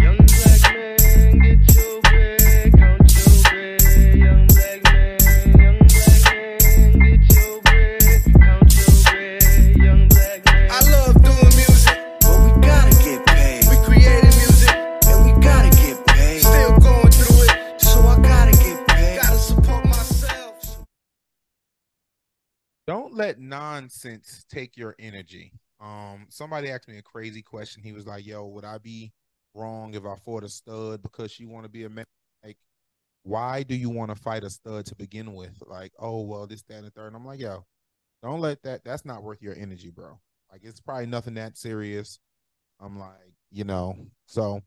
don't you, bitch. Young black man, get you, bitch. Don't you, bitch. I love doing music, but we gotta get paid. We created music, and we gotta get paid. Still going through it, so I gotta get paid. Gotta support myself. Don't let nonsense take your energy. Um, somebody asked me a crazy question. He was like, "Yo, would I be wrong if I fought a stud because she want to be a man? Like, why do you want to fight a stud to begin with? Like, oh well, this, that, and the third. And I'm like, yo, don't let that. That's not worth your energy, bro. Like, it's probably nothing that serious. I'm like, you know, so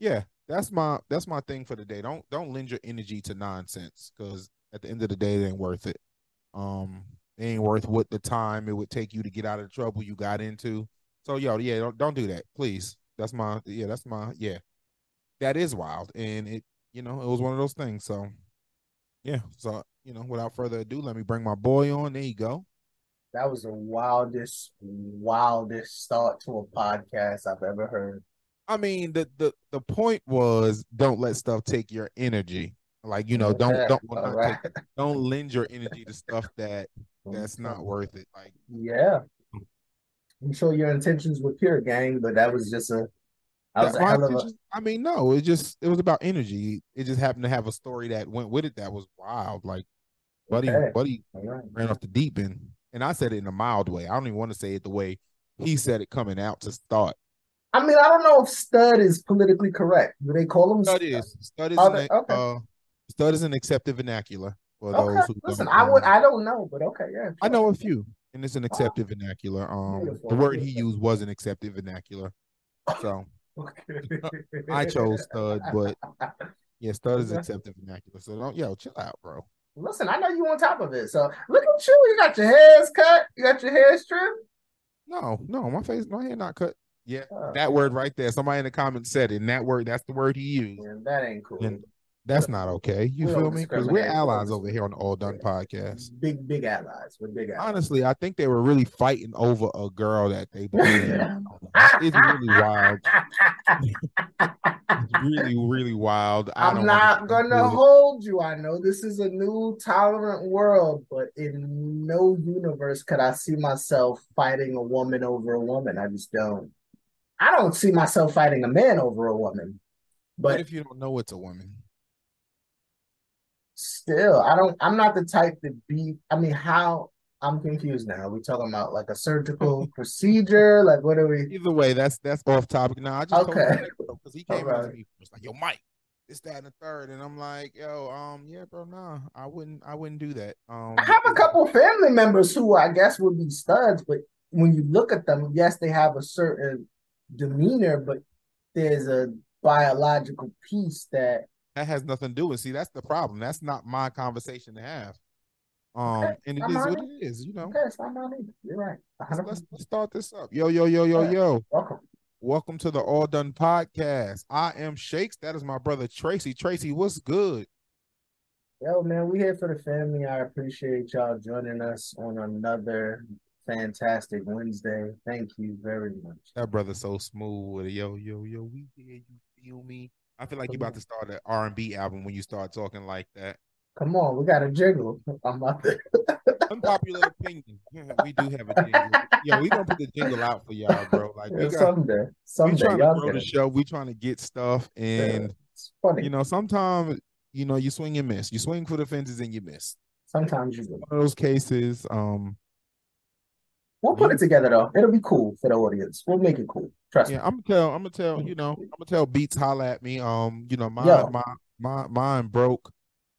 yeah, that's my that's my thing for the day. Don't don't lend your energy to nonsense because at the end of the day, it ain't worth it. Um, it ain't worth what the time it would take you to get out of the trouble you got into. So yo, yeah, don't don't do that, please. That's my yeah, that's my yeah. That is wild, and it you know it was one of those things. So yeah, so you know, without further ado, let me bring my boy on. There you go. That was the wildest, wildest start to a podcast I've ever heard. I mean, the the the point was don't let stuff take your energy. Like you know, don't don't well, all not right. take- don't lend your energy to stuff that that's not worth it. Like Yeah. I'm sure your intentions were pure, gang, but that was just a. I was that- a hell of a mean, no, it just it was about energy. It just happened to have a story that went with it that was wild. Like Buddy, Okay. Buddy right. ran off the deep end, and I said it in a mild way. I don't even want to say it the way he said it coming out to start. I mean, I don't know if stud is politically correct. Do they call him Stud is stud is Oh, an, okay. uh, stud is an accepted vernacular for Okay. those who Listen, I would know. I don't know, but okay, yeah. I know a few, and it's an accepted vernacular. Um, the word he used was an accepted vernacular. So Okay. I chose stud, but yeah, stud is accepted vernacular. So don't yo chill out, bro. Listen, I know you on top of it. So look at you. You got your hairs cut. You got your hair trimmed. No, no, my face, my hair not cut. Yeah, Oh, that word right there. Somebody in the comments said it. And that word, that's the word he used. man, that ain't cool. And that's not okay. You We don't feel me? Because we're allies over here on the All Done podcast. Big, big allies. We're big allies. Honestly, I think they were really fighting over a girl that they believe. It's really wild. It's really, really wild. I I'm don't gonna hold you. I know this is a new tolerant world, but in no universe could I see myself fighting a woman over a woman. I just don't. I don't see myself fighting a man over a woman. What But if you don't know it's a woman? Still, I don't I'm not the type to be I mean, how I'm confused now. Are we talking about like a surgical procedure? Like what are we Either way, that's that's off topic. Now I just Okay. because he came out Alright. to me first, like, yo, Mike, this, that, and the third. And I'm like, yo, um, yeah, bro, nah, I wouldn't I wouldn't do that. Um I have a couple family members who I guess would be studs, but when you look at them, yes, they have a certain demeanor, but there's a biological piece that that has nothing to do with see, that's the problem. That's not my conversation to have. Um, Okay, and it I'm is what it. it is, you know. okay, it's not my name. You're right. Let's, let's, let's start this up. Yo, yo, yo, yo, yo. Welcome. Welcome to the All Done Podcast. I am Shakes. That is my brother Tracy. Tracy, what's good? Yo, man, we here for the family. I appreciate y'all joining us on another fantastic Wednesday. Thank you very much. That brother's so smooth with it. Yo, yo, yo, we here. You feel me? I feel like you're about to start an R and B album when you start talking like that. Come on, we got a jingle. I'm about to. Unpopular opinion. We do have a jingle. Yo, we gonna put the jingle out for y'all, bro. Like we Yeah, got, someday, we someday, trying to y'all grow get the show. We trying to get stuff, and It's funny. you know, sometimes you know you swing and miss. You swing for the fences and you miss. Sometimes you do. One of those cases. Um, We'll put it together though. It'll be cool for the audience. We'll make it cool. Trust Yeah, me. I'm gonna tell. I'm gonna tell. You know, I'm gonna tell Beats holla at me. Um, you know, my Yo. my, my, mine broke.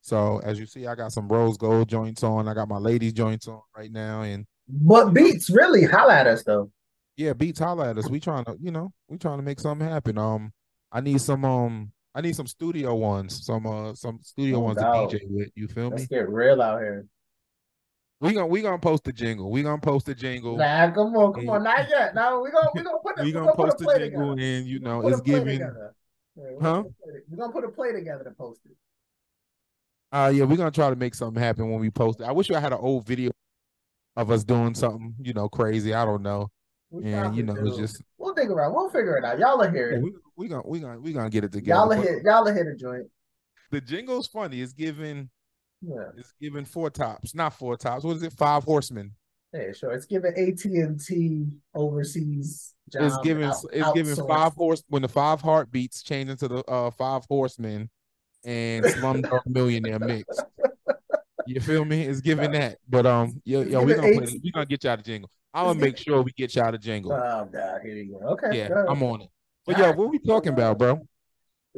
So as you see, I got some rose gold joints on. I got my ladies joints on right now, and But Beats really holla at us though. yeah, Beats holla at us. We trying to, you know, we trying to make something happen. Um, I need some. Um, I need some studio ones. Some uh, some studio No ones to DJ with. You feel Let's me? get real out here. We gonna we gonna post the jingle. We gonna post the jingle. Nah, come on, come on, not yet. No, we gonna we gonna put the, we we gonna put post the jingle, together. and you know, it's giving. Yeah, we're Huh? gonna put a play- We're gonna put a play together to post it. Uh yeah, we're gonna try to make something happen when we post it. I wish I had an old video of us doing something, you know, crazy. I don't know. We And you know, it's just We'll think about it. We'll figure it out. Y'all are here. We we gonna we gonna we gonna get it together. Y'all are hit. Y'all are hit a joint. The jingle's funny. It's giving Yeah. it's giving four tops, not four tops. What is it? Five horsemen. Yeah, sure. It's giving AT and T overseas. Job It's giving out- it's giving five horse when the five heartbeats change into the uh five horsemen and Slumdog Millionaire mix. You feel me? It's giving that. But um, yo, yo, we giving gonna play, we gonna get y'all the jingle. I'm gonna make sure we get y'all the jingle. Oh God, here you go. Okay. Yeah. I'm on it. But yo, Alright. what we talking about, bro?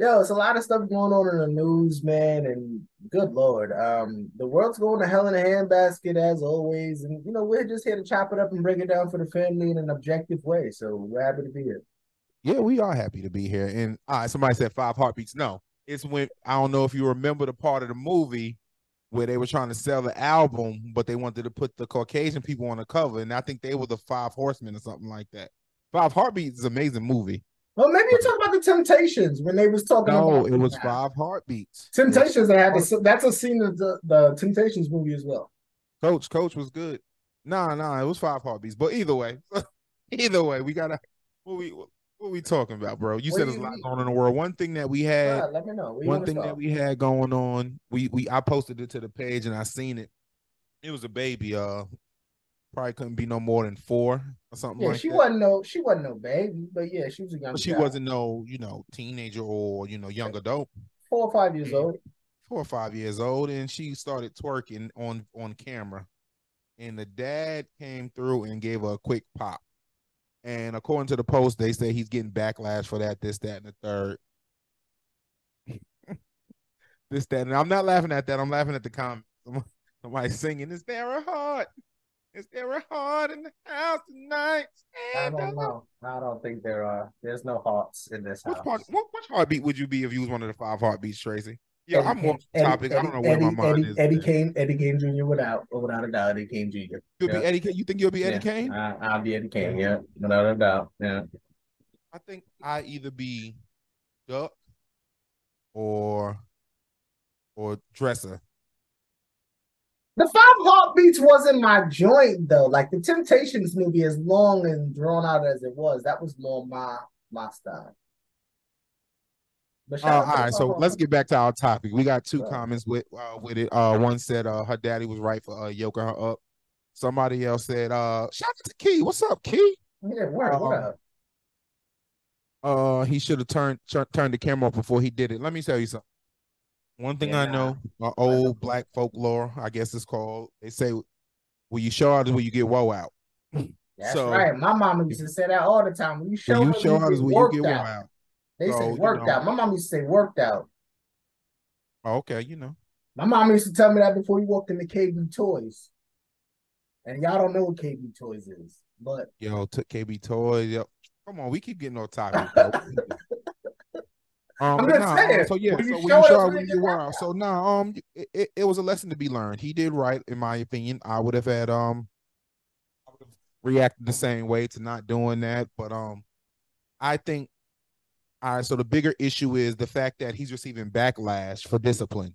Yo, it's a lot of stuff going on in the news, man, and good lord, um, the world's going to hell in a handbasket as always, and you know we're just here to chop it up and break it down for the family in an objective way. So we're happy to be here. Yeah, we are happy to be here. And all right, somebody said five heartbeats. No, it's when I don't know if you remember the part of the movie where they were trying to sell the album, but they wanted to put the Caucasian people on the cover, and I think they were the Five Horsemen or something like that. Five Heartbeats is an amazing movie. Well, maybe you talk about the Temptations when they was talking No, about it was Five Heartbeats. Temptations. They had that's a scene of the, the Temptations movie as well. Coach, Coach was good. Nah, nah, it was Five Heartbeats. But either way, either way, we gotta what we what we talking about, bro? You What said there's a lot mean? going on in the world. One thing that we had. Bruh, let me know. One thing that we had going on, we we I posted it to the page and I seen it. It was a baby. Uh, probably couldn't be no more than four or something Yeah, like she that. wasn't no she wasn't no baby, but yeah, she was a young. But she child. wasn't no you know teenager or you know young adult, four or five years old. four or five years old, and she started twerking on on camera, and the dad came through and gave her a quick pop. And according to the post, they say he's getting backlash for that, this, that, and the third. this, that, and I'm not laughing at that. I'm laughing at the comment. Somebody singing, "Is there a heart? Is there a heart in the house tonight?" I don't uh, know. I don't think there are. There's no hearts in this Which house. part? What, which heartbeat would you be if you was one of the five heartbeats, Tracy? Yeah, I'm more topic. I don't know where Eddie, my mind Eddie, is. Eddie. Kane, Eddie Kane Jr. without, without a doubt, Eddie Kane Jr. You'll Yeah. be Eddie. Kane? You think you'll be Eddie Yeah, Kane? I, I'll be Eddie Kane. Yeah, without a doubt. Yeah. I think I either be Duck or or Dresser. The Five Heartbeats wasn't my joint though. Like the Temptations movie, as long and drawn out as it was, that was more my my style. Uh, all right, so let's get back to our topic. We got two comments with uh, with it. Uh, one said uh, her daddy was right for uh, yoking her up. Somebody else said, uh, shout out to Key. What's up, Key? Yeah, word, what Um, up? Uh, he should have turned tur- turned the camera off before he did it. Let me tell you something. One thing Yeah, I know, uh, old black folklore, I guess it's called. They say, "When you show out is when you get woe out." That's so- right. My mama used to say that all the time. When you show When you show out is when you get woe out. out. They So, say you worked know. out. My mom used to say worked out. Oh, okay, you know. My mom used to tell me that before you walked into KB Toys. And y'all don't know what KB Toys is, but Yo, took KB toys. Yep. Come on, we keep getting on topic. um, I'm just nah, saying, um, so yeah, when you so when you show when when you get were worked out. So nah, um, it, it, it was a lesson to be learned. He did right, in my opinion. I would have had um, I would have reacted the same way to not doing that. But um, I think, all right. So the bigger issue is the fact that he's receiving backlash for discipline.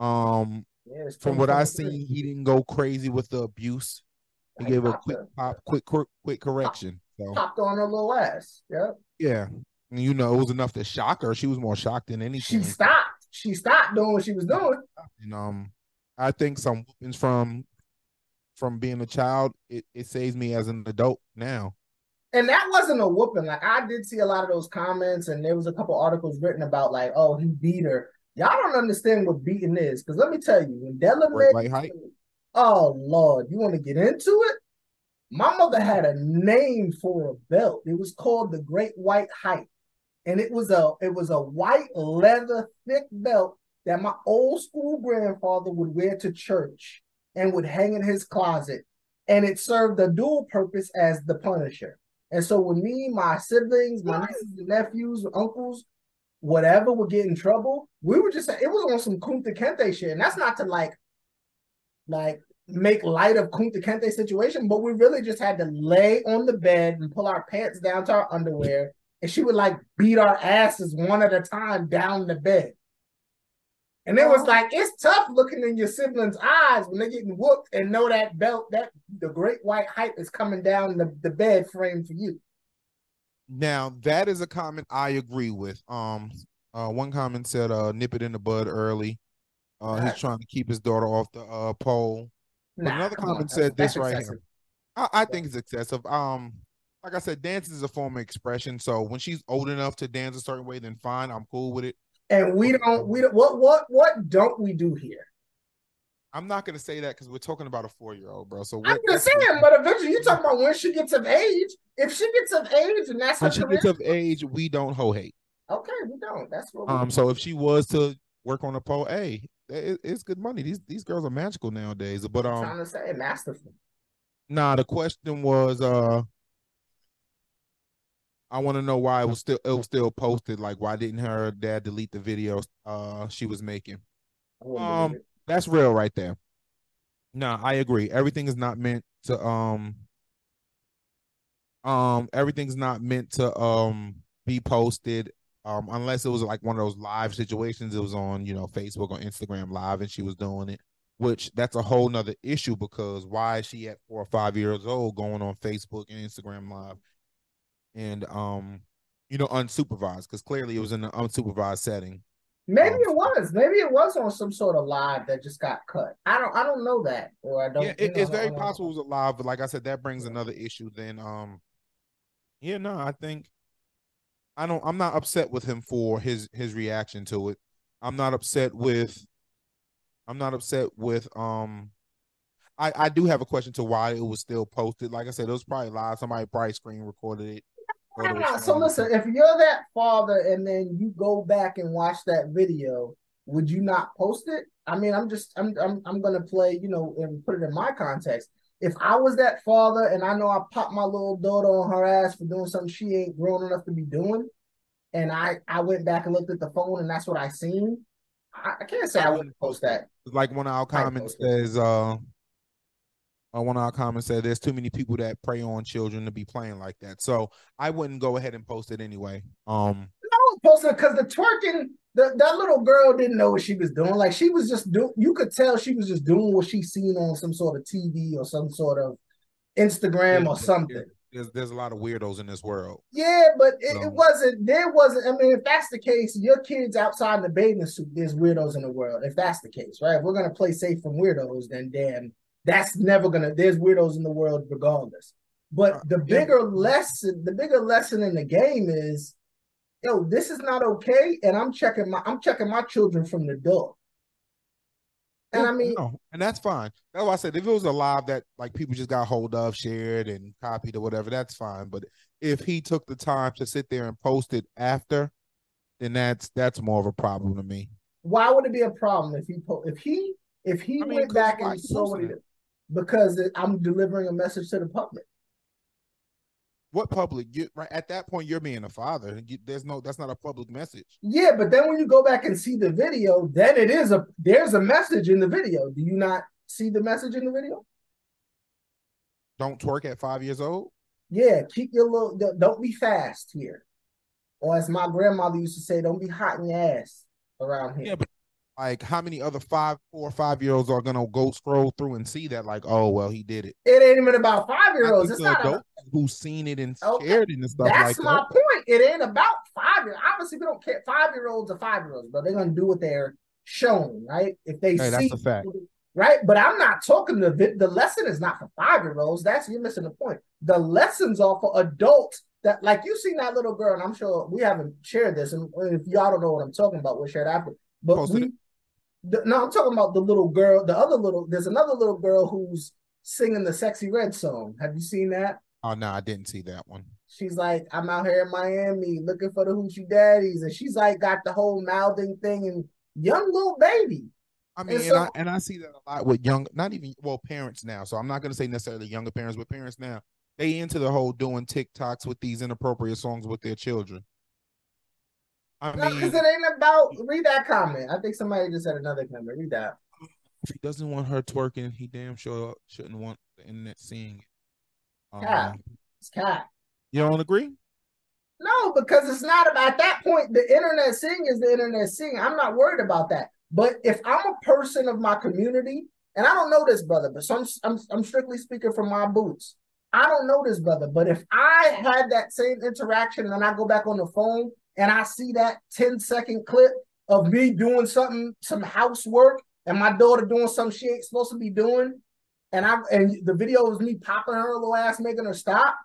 Um, yeah, from what I 2023. seen, he didn't go crazy with the abuse. He gave a quick her- pop, quick, quick, quick correction. So popped on her little ass. Yeah. yeah, you know, it was enough to shock her. She was more shocked than anything. She stopped. She stopped doing what she was doing. And um, I think some whoopings from from being a child, it, it saves me as an adult now. And that wasn't a whooping. Like I did see a lot of those comments, and there was a couple articles written about like, oh, he beat her. Y'all don't understand what beating is, because let me tell you, when Della Great made, height. oh Lord, you want to get into it? My mother had a name for a belt. It was called the Great White Height, and it was a it was a white leather thick belt that my old school grandfather would wear to church and would hang in his closet, and it served a dual purpose as the Punisher. And so when me, my siblings, my nieces and nephews, uncles, whatever would get in trouble, we would just say it was on some Kunta Kinte shit. And that's not to like like make light of Kunta Kinte situation, but we really just had to lay on the bed and pull our pants down to our underwear, and she would like beat our asses one at a time down the bed. And it was like it's tough looking in your siblings' eyes when they're getting whooped and know that belt, that the great white hype is coming down the, the bed frame for you. Now that is a comment I agree with. Um, uh, one comment said, "Uh, nip it in the bud early." Uh, he's trying to keep his daughter off the uh pole. Nah, another come on, comment said this right excessive. here. I, I think it's excessive. Um, like I said, dance is a form of expression. So when she's old enough to dance a certain way, then fine, I'm cool with it. And we don't. We don't. What? What? What don't we do here? I'm not gonna say that because we're talking about a four year old, bro. So I'm what, just saying, but eventually you talk about when she gets of age. If she gets of age and that's when she gets of age, we don't hoe hate. okay, we don't. That's what. Um, so if she was to work on a pole, hey, it, it's good money. These these girls are magical nowadays. But I'm um, trying to say, masterful. Nah, the question was uh I want to know why it was still it was still posted. Like why didn't her dad delete the videos uh she was making? Um that's real right there. No, I agree. Everything is not meant to um um everything's not meant to um be posted um unless it was like one of those live situations it was on you know facebook or instagram live and she was doing it which that's a whole nother issue because why is she at four or five years old going on facebook and instagram live and um you know unsupervised because clearly it was in an unsupervised setting Maybe um, it was. Maybe it was on some sort of live that just got cut. I don't. I don't know that, or I don't. yeah it, it's very possible it was a live, but like i said that brings another issue then um yeah no i think i don't i'm not upset with him for his his reaction to it i'm not upset with i'm not upset with um i i do have a question to why it was still posted like i said it was probably live somebody probably screen recorded it or No, they no, were So listen, if you're that father and then you go back and watch that video, would you not post it? I mean, I'm just I'm I'm I'm gonna play, you know, and put it in my context. If I was that father and I know I popped my little daughter on her ass for doing something she ain't grown enough to be doing, and I I went back and looked at the phone and that's what I seen, I, I can't say I, wouldn't post that. like one of our comments says uh uh, one of our comments said there's too many people that prey on children to be playing like that. So I wouldn't go ahead and post it anyway. Um I was posting because the twerking, the, that little girl didn't know what she was doing. Like she was just doing, you could tell she was just doing what she seen on some sort of TV or some sort of Instagram or something. there's there's a lot of weirdos in this world. Yeah, but it, So- it wasn't. There wasn't. I mean, if that's the case, your kids outside in the bathing suit, there's weirdos in the world. If that's the case, right? If we're gonna play safe from weirdos, then damn, that's never gonna. There's weirdos in the world regardless. But Uh, the yeah. bigger lesson, the bigger lesson in the game is, yo, this is not okay, and I'm checking my, I'm checking my children from the door. And I mean, no, and that's fine. That's why I said if it was a live that like people just got hold of, shared, and copied or whatever, that's fine. But if he took the time to sit there and post it after, then that's that's more of a problem to me. why would it be a problem if he po- if he if he I mean, went back and saw what he did? Because I'm delivering a message to the public. What public? You right at that point, you're being a father. You, there's no, that's not a public message. Yeah, but then when you go back and see the video, then it is a there's a message in the video. Do you not see the message in the video? Don't twerk at five years old. Yeah, keep your little don't- don't be fast here. Or as my grandmother used to say, don't be hot in your ass around here. Yeah, but like, how many other five, four, or five year olds are gonna go scroll through and see that? Like, oh well, he did it. It ain't even about five year olds. It's not. adults who's seen it and Okay, shared it and stuff That's like my that. point. It ain't about five year. Obviously, we don't care. Five year olds are five year olds, but they're gonna do what they're shown, right? If they Hey, see, that's a fact. right? But I'm not talking the the lesson is not for five year olds. That's you're missing the point. The lessons are for adults. That like you seen that little girl, and I'm sure we haven't shared this, and if y'all don't know what I'm talking about, we'll share it after. But Posted we, it. The, no, I'm talking about the little girl, the other little. There's another little girl who's singing the "Sexyy Red" song. Have you seen that? Oh no, I didn't see that one. She's like, I'm out here in Miami looking for the hoochie daddies, and she's like got the whole mouthing thing and young little baby. I mean, and, so- I and I see that a lot with young, not even well, parents now. So I'm not gonna say necessarily younger parents, but parents now. They into the whole doing TikToks with these inappropriate songs with their children. I No, because mean, it ain't about. Read that comment. I think somebody just said another comment. Read that. if he doesn't want her twerking, he damn sure shouldn't want the internet seeing it. Um, It's cat. you don't agree? No, because it's not about that point. The internet seeing is the internet seeing. I'm not worried about that. But if I'm a person of my community, and I don't know this brother, but so I'm I'm, I'm strictly speaking from my boots. I don't know this brother, but if I had that same interaction and I go back on the phone and I see that 10 second clip of me doing something, some housework, and my daughter doing something she ain't supposed to be doing, and I and the video is me popping her little ass, making her stop,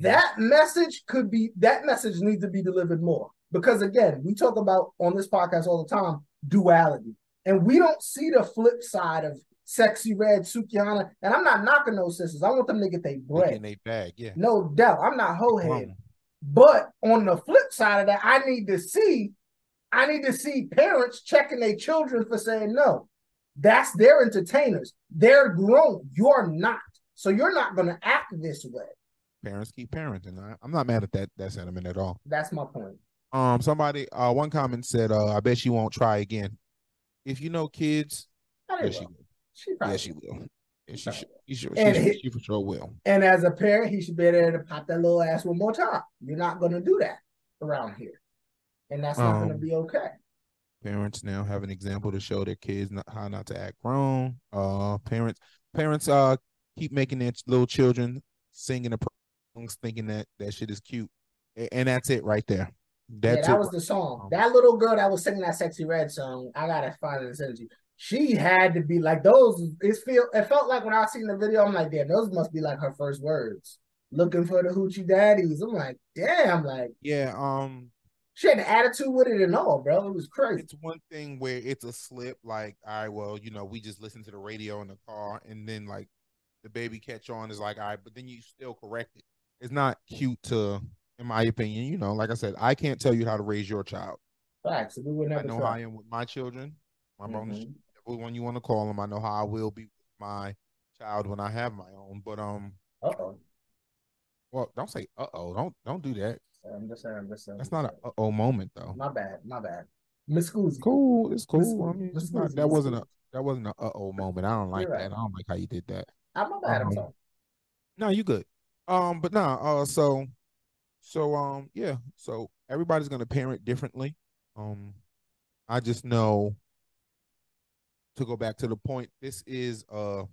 that message could be that message needs to be delivered more. Because again, we talk about on this podcast all the time duality. And we don't see the flip side of Sexyy Red Sukihana. And I'm not knocking those sisters. I want them to get their bread. a bag. Yeah. No doubt. I'm not hoe head. Wrong. But on the flip side of that, I need to see, I need to see parents checking their children for saying no. That's their entertainers. They're grown. You're not. So you're not going to act this way. Parents keep parenting. I, I'm not mad at that that sentiment at all. That's my point. Um, somebody, uh, one comment said, uh, I bet she won't try again. If you know kids, I yeah, she will. She probably Yeah, she will. Yeah, she should. She, should, And she, he- she for sure will. And as a parent, he should be there to pop that little ass one more time. You're not going to do that around here. And that's not going to Um, be okay. Parents now have an example to show their kids not, how not to act grown. Uh, parents, parents, uh, keep making their little children singing the songs, thinking that that shit is cute, and that's it right there. Yeah, That's that it. was the song. Um, That little girl that was singing that Sexyy Red song, I gotta find it and send it to you. She had to be like those. It feel it felt like when I seen the video, I'm like, damn, those must be like her first words. Looking for the hoochie daddies. I'm like, damn, like yeah. Um, she had an attitude with it and all, bro. It was crazy. it's one thing where it's a slip, like, all right, well, you know, we just listen to the radio in the car, and then like the baby catch on is like, all right, but then you still correct it. It's not cute to, in my opinion, you know, like I said, I can't tell you how to raise your child. Facts. We would I never know how I am with my children, my bonus, Whichever one you want to call them. I know how I will be with my child when I have my own. But um, Uh-oh. well, don't say uh oh, don't don't do that. I'm just saying, I'm just saying. That's not a uh oh moment though. my bad, my bad. Miss Scusi. Cool, it's cool. I mean, it's not, that wasn't a that wasn't a uh oh moment. I don't like right. that. I don't like how you did that. I'm my bad. I'm Um, sorry. No, you good. Um, but nah, uh so so um yeah, so everybody's gonna parent differently. Um I just know to go back to the point, this is uh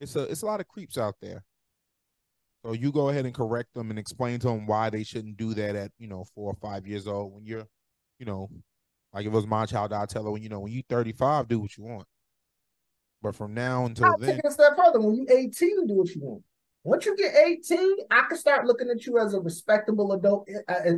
it's a it's a lot of creeps out there. So you go ahead and correct them and explain to them why they shouldn't do that at, you know, four or five years old when you're, you know, like if it was my child, I'd tell her when you know, when you 35, do what you want. But from now until I'll then, take it a step further. When you 18, do what you want. Once you get 18, I can start looking at you as a respectable adult uh, uh,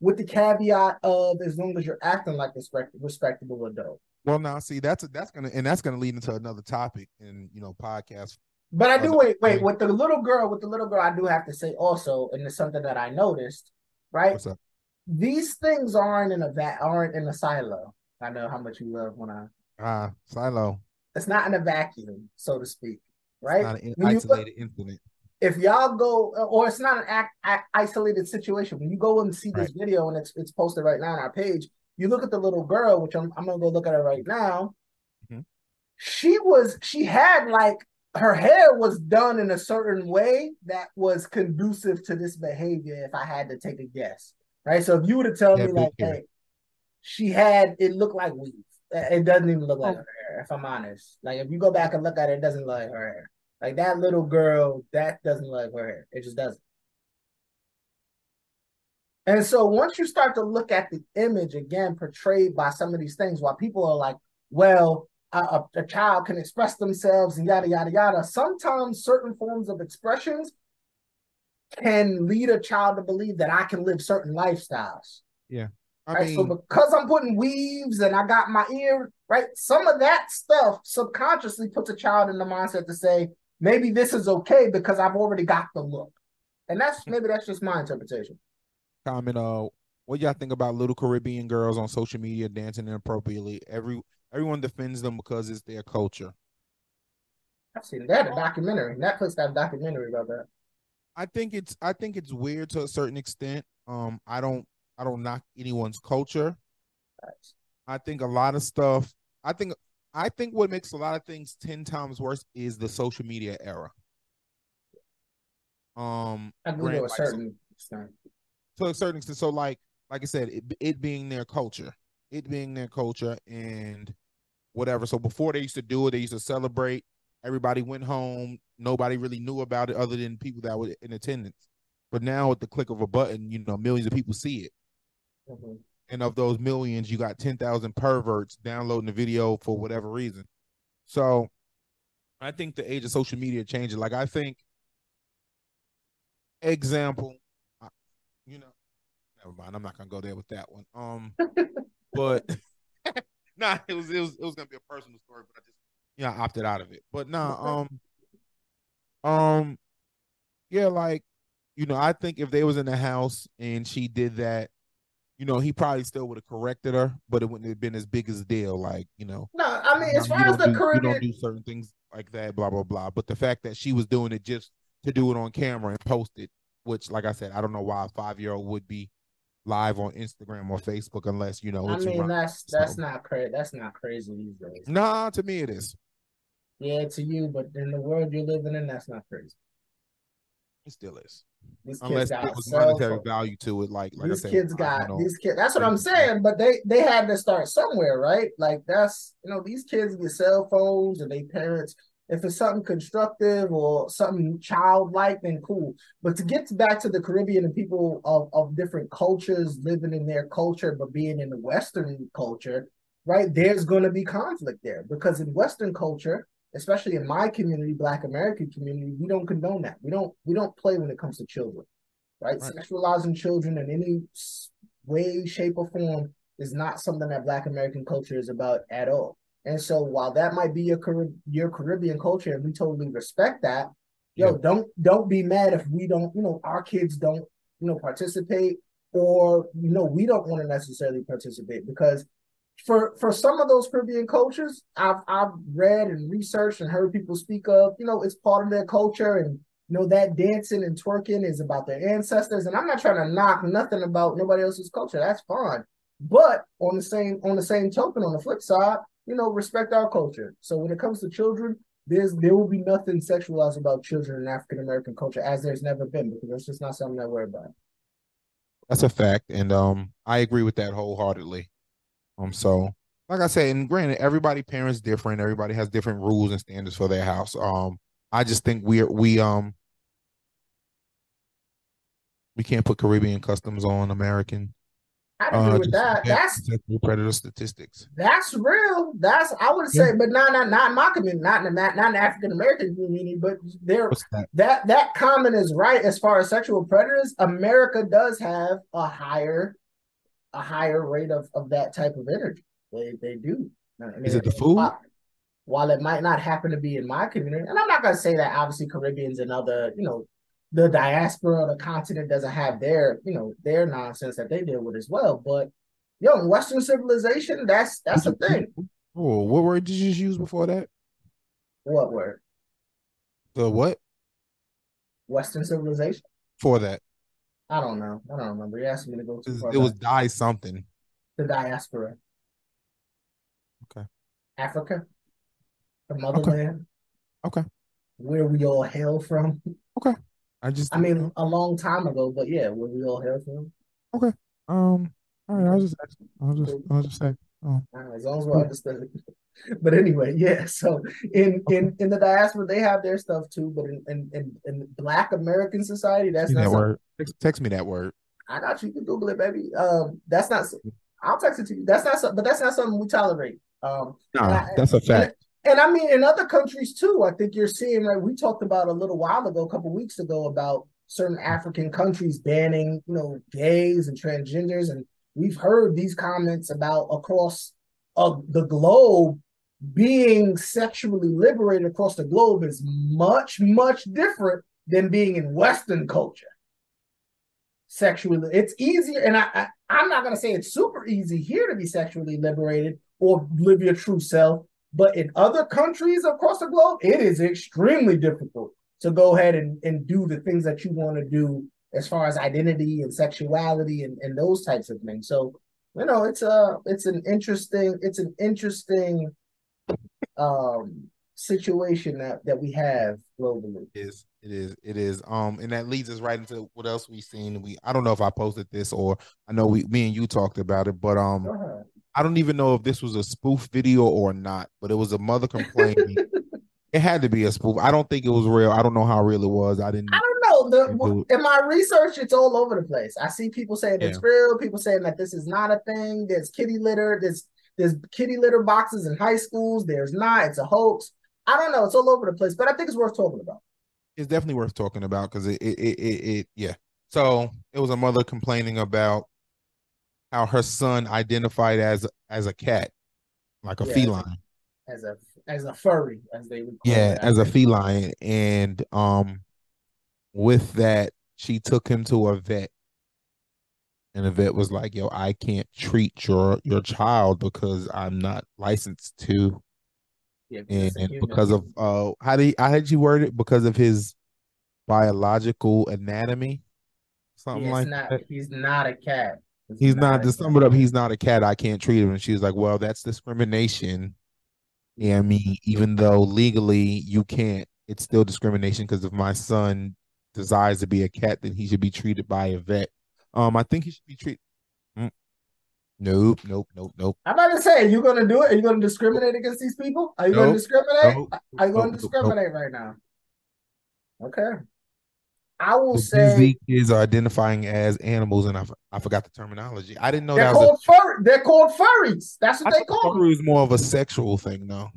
with the caveat of as long as you're acting like a respect- respectable adult. Well, now see that's that's gonna and that's gonna lead into another topic in you know podcast. But I do Uh, wait, wait, with the little girl, with the little girl, I do have to say also, and it's something that I noticed, right? What's up? These things aren't in a va- aren't in a silo. I know how much you love when I Ah, silo. it's not in a vacuum, so to speak. It's Right? not an isolated incident. if y'all go or it's not an act, act, isolated situation when you go and see this video and it's it's posted right now on our page you look at the little girl which i'm, I'm gonna go look at her right now Mhm. she was she had like her hair was done in a certain way that was conducive to this behavior if i had to take a guess right so if you were to tell Yeah, me like hair. hey she had it looked like weave it doesn't even look like Oh. her hair if i'm honest like if you go back and look at it it doesn't look like her hair like that little girl, that doesn't look like her hair. It just doesn't. And so once you start to look at the image again portrayed by some of these things, while people are like, well, a, a, child can express themselves and yada, yada, yada. Sometimes certain forms of expressions can lead a child to believe that I can live certain lifestyles. I Right. mean, so because I'm putting weaves and I got my ear, right? Some of that stuff subconsciously puts a child in the mindset to say, maybe this is okay because I've already got the look. And that's maybe that's just my interpretation. Comment. Uh, what y'all think about little Caribbean girls on social media dancing inappropriately? Every everyone defends them because it's their culture. I've seen that a documentary. Netflix got a documentary about that. I think it's I think it's weird to a certain extent. Um, I don't I don't knock anyone's culture. Facts. I think a lot of stuff. I think I think what makes a lot of things ten times worse is the social media era. Um, I agree grant- to a like, certain extent. To a certain extent. So, like, like I said, it, it being their culture, it being their culture, and whatever. So before they used to do it, they used to celebrate. everybody went home. Nobody really knew about it other than people that were in attendance. But now, with the click of a button, you know, millions of people see it. Mhm. And of those millions, you got 10,000 perverts downloading the video for whatever reason. So I think the age of social media changing. Like, I think, example, I- you know, never mind. I'm not going to go there with that one. Um, but nah, it was, it was, it was going to be a personal story, but I just, you know, I opted out of it. But nah, um, um, yeah, like, you know, I think if they was in the house and she did that, you know, he probably still would have corrected her, but it wouldn't have been as big as a deal. Like, you know, No, I mean, as far as the do, you don't do certain things like that, blah blah blah. But the fact that she was doing it just to do it on camera and post it, which, like I said, I don't know why a five year old would be live on Instagram or Facebook unless you know. I mean, that's that's so- not crazy. That's not crazy these days. Nah, to me it is. Yeah, to you, but in the world you're living in, that's not crazy. It still is, These kids unless got there was monetary value to it. Like, like these I said, kids got know. these kids. That's what I'm saying. But they they had to start somewhere, right? Like that's you know these kids get cell phones and they parents. If it's something constructive or something childlike, then cool. But to get back to the Caribbean and people of, of different cultures living in their culture, but being in the Western culture, right? There's going to be conflict there because in Western culture, especially in my community, Black American community, we don't condone that. We don't we don't play when it comes to children, right? Right. Sexualizing children in any way, shape, or form is not something that Black American culture is about at all. And so, while that might be your your Caribbean culture, and we totally respect that, yo, Yeah. don't don't be mad if we don't, you know, our kids don't, you know, participate, or you know, we don't want to necessarily participate because for for some of those Caribbean cultures, I've I've read and researched and heard people speak of, you know, it's part of their culture and you know that dancing and twerking is about their ancestors. And I'm not trying to knock nothing about nobody else's culture. That's fine. But on the same on the same token, on the flip side, you know, respect our culture. So when it comes to children, there's there will be nothing sexualized about children in African American culture as there's never been because that's just not something that we're about. That's a fact, and um, I agree with that wholeheartedly. Um, so like I said, and granted, everybody parents different. Everybody has different rules and standards for their house. Um, I just think we we um we can't put Caribbean customs on American. I don't agree Uh, with that. That's sexual predator statistics. That's real. That's I would say, but not not not in my community, not in the not in African American community, but there that? that that comment is right as far as sexual predators. America does have a higher a higher rate of of that type of energy. They they do. Is it the food? While, while it might not happen to be in my community, and I'm not gonna say that obviously Caribbeans and other, you know, the diaspora of the continent doesn't have their, you know, their nonsense that they deal with as well. But yo, in Western civilization, that's that's a thing. Oh, what word did you use before that? What word? The what Western civilization? for that? I don't know. I don't remember. You asked me to go It was, it was die something. the diaspora. Okay. Africa, the motherland. Okay. Where we all hail from. I just I mean, a long time ago, but yeah, where we all hail from. Okay. Um. All right, I'll just I'll just I'll just say oh All right, as long as we understood. But anyway, yeah. So in in in the diaspora, they have their stuff too. But in in in, in Black American society, that's not that word. Text, text me that word. I got you. You can Google it, baby. Um, that's not. I'll text it to you. That's not. some- But that's not something we tolerate. Um, Nah, I- that's a fact. And I mean, in other countries too, I think you're seeing, like We talked about a little while ago, a couple weeks ago, about certain African countries banning, you know, gays and transgenders. And we've heard these comments about across uh, the globe being sexually liberated across the globe is much, much different than being in Western culture. Sexually, it's easier, and I, I I'm not gonna say it's super easy here to be sexually liberated or live your true self. But in other countries across the globe, it is extremely difficult to go ahead and, and do the things that you want to do as far as identity and sexuality and, and those types of things. So, you know, it's a it's an interesting, it's an interesting um situation that that we have globally. It is it is it is um and that leads us right into what else we've seen. We I don't know if I posted this or I know we me and you talked about it, but um. I don't even know if this was a spoof video or not, but it was a mother complaining It had to be a spoof. I don't think it was real. I don't know how real it was. I didn't. I don't know. The in my research, it's all over the place. I see people saying it's real, people saying that this is not a thing. There's kitty litter, there's there's kitty litter boxes in high schools. There's not, it's a hoax. I don't know, it's all over the place, but I think it's worth talking about. It's definitely worth talking about because it, it, it, it, it, yeah. So it was a mother complaining about how her son identified as as a cat, like a Yeah. feline. As a as a furry, as they would call Yeah, as a feline, and um, with that, she took him to a vet, and the vet was like, "Yo, I can't treat your your child because I'm not licensed to, Yeah, and, and because of uh, how do you, how did you word it? Because of his biological anatomy, something like not, that. he's not a cat. He's not. To sum it up, he's not a cat. I can't treat him. And she was like, "Well, that's discrimination." Yeah, I mean, even though legally you can't, it's still discrimination because if my son desires to be a cat, then he should be treated by a vet. Um, I think he should be treated. Mm. Nope, nope, nope, nope. I'm about to say, are you gonna do it? Are you gonna discriminate against these people? Are you gonna discriminate? nope, Are you gonna nope, nope, discriminate right now? Okay. I will The say busy kids are identifying as animals, and I, f- I forgot the terminology. I didn't know they're that was called fur. They're called furries. That's what I they thought call them. furry was more of a sexual thing, though.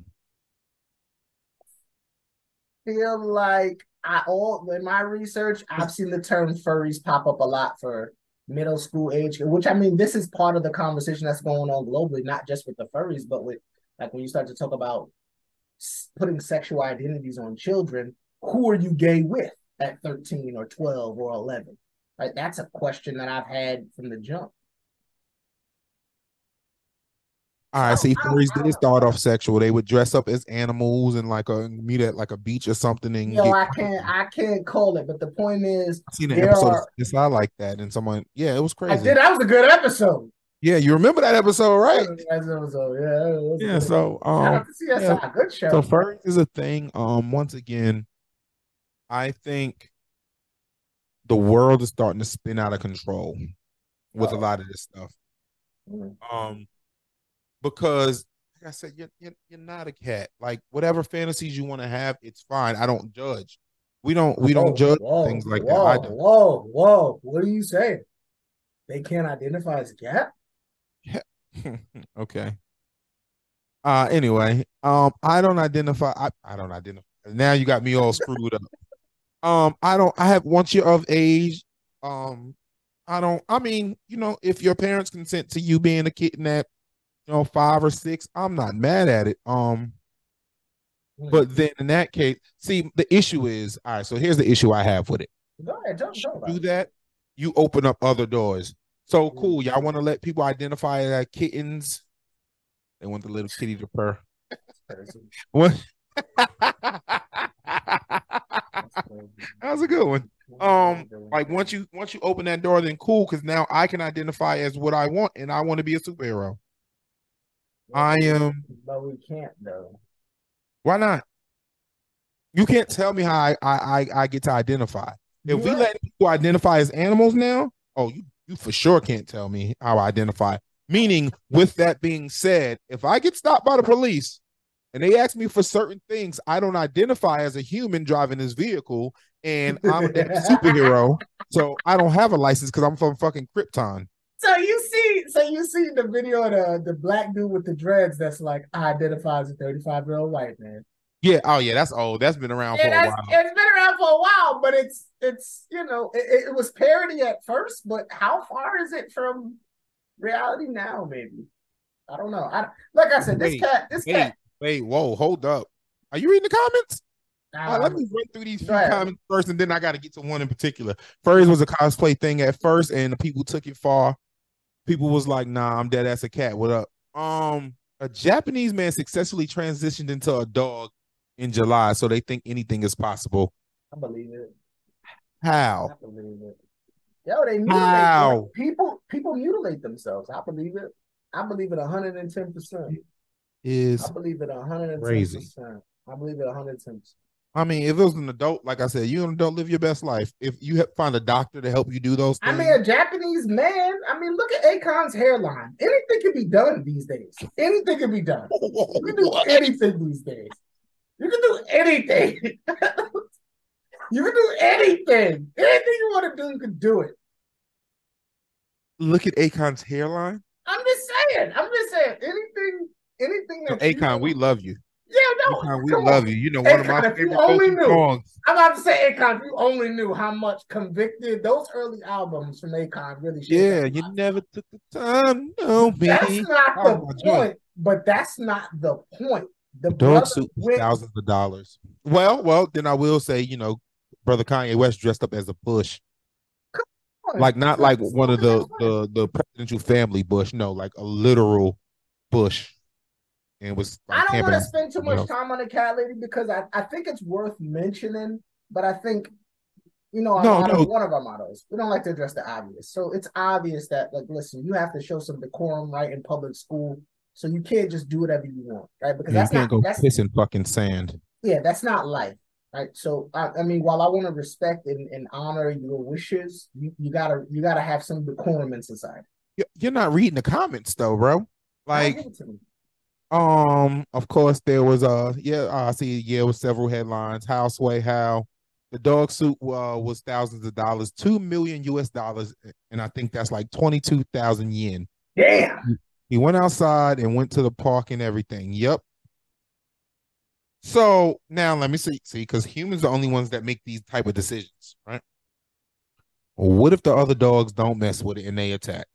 Feel like I all in my research, I've seen the term furries pop up a lot for middle school age. Which I mean, this is part of the conversation that's going on globally, not just with the furries, but with like when you start to talk about putting sexual identities on children. Who are you gay with at 13 or 12 or 11? Right, that's a question that I've had from the jump. All right, see, I don't- furries I don't did start off sexual. They would dress up as animals and like a meet at like a beach or something and Yo, I can't, I can't call it, but the point is, I've seen an episode are- of not like that, and someone, yeah, it was crazy. I did. That was a good episode. Yeah, you remember that episode, right? That episode, yeah. it was Yeah. good. So, um, CSI. Good show. so furries is a thing. Um, once again, I think the world is starting to spin out of control with a lot of this stuff. Mhm. Um, because like I said, you're, you're you're not a cat. Like whatever fantasies you want to have, it's fine. I don't judge. We don't we don't Whoa, judge whoa, things like whoa, that. I don't. Whoa, whoa. What are you saying? They can't identify as a cat? okay. Uh anyway, um I don't identify I, I don't identify. Now you got me all screwed up. Um I don't I have once you're of age, um I don't I mean, you know, if your parents consent to you being a kitten at you know 5 or 6, I'm not mad at it. Um but then in that case, see the issue is, all right, so here's the issue I have with it. Go ahead, talk, talk about do that, you open up other doors. So Mm. cool. Y'all want to let people identify as kittens? They want the little kitty to purr. What? That was a good one. Um, Like once you once you open that door, then cool, because now I can identify as what I want, and I want to be a superhero. I am. But we can't though. Why not? You can't tell me how I I I, I get to identify. If we let people identify as animals now, oh, you you for sure can't tell me how I identify. Meaning, with that being said, if I get stopped by the police and they ask me for certain things, I don't identify as a human driving this vehicle, and I'm a superhero, so I don't have a license because I'm from fucking Krypton. So you see, so you see the video of the, the black dude with the dreads that's like I identify as a 35 year old white man. Yeah, oh yeah, that's old. That's been around for a while. it's been around for a while, but it's it's you know it, it was parody at first, but how far is it from reality now? Maybe I don't know. I like I said, this Wait, cat, this Wait, cat. Wait, whoa, hold up. Are you reading the comments? All right, let um, me run through these few comments first, and then I got to get to one in particular. Furries was a cosplay thing at first, and the people took it far. People was like, "Nah, I'm dead as a cat." What up? Um, a Japanese man successfully transitioned into a dog in July, so they think anything is possible. I believe it. How? I believe it. Yo, they mutilate How? people. People mutilate themselves. I believe it. I believe it 110. percent Is I believe it 110. Crazy. I believe it 110. percent I mean, if it was an adult, like I said, you adult, live your best life. If you find a doctor to help you do those things. I mean, a Japanese man. I mean, look at Akon's hairline. Anything can be done these days. Anything can be done. You can do anything these days. You can do anything. you can do anything. Anything you want to do, you can do it. Look at Akon's hairline. I'm just saying. I'm just saying. Anything, anything that Akon, we love you. yeah, no, Akon, we love on. you. You know, one of my Akon, if you favorite only knew. songs. I'm about to say Akon. If you only knew how much convicted those early albums from Akon really. Yeah, you my- never took the time No, me. That's not Oh, the my point. But that's not the point. The dog suit went- thousands of dollars. Well, well, then I will say, you know, brother Kanye West dressed up as a Bush, like not like one of the the the presidential family Bush, no, like a literal Bush, and was like I don't want to spend too much time on the cat lady because I, I think it's worth mentioning, but I think you know, No, motto- no. one of our mottos. We don't like to address the obvious. So it's obvious that like listen, you have to show some decorum right in public school. So you can't just do whatever you want, right? Because Yeah, you that's can't not go that's piss in fucking sand. yeah, that's not life. Right. So I, I mean, while I want to respect and, and honor your wishes, you, you gotta you gotta have some decorum in society. You- You're not reading the comments though, bro. Like, Give it to me. Um, of course there was a yeah, I see yeah, it was several headlines. Houseway how the dog suit uh, was thousands of dollars, two million US dollars, and I think that's like twenty two thousand yen. Yeah. He went outside and went to the park and everything. Yep. So now let me see, see, because humans are the only ones that make these type of decisions, right? What if the other dogs don't mess with it and they attack?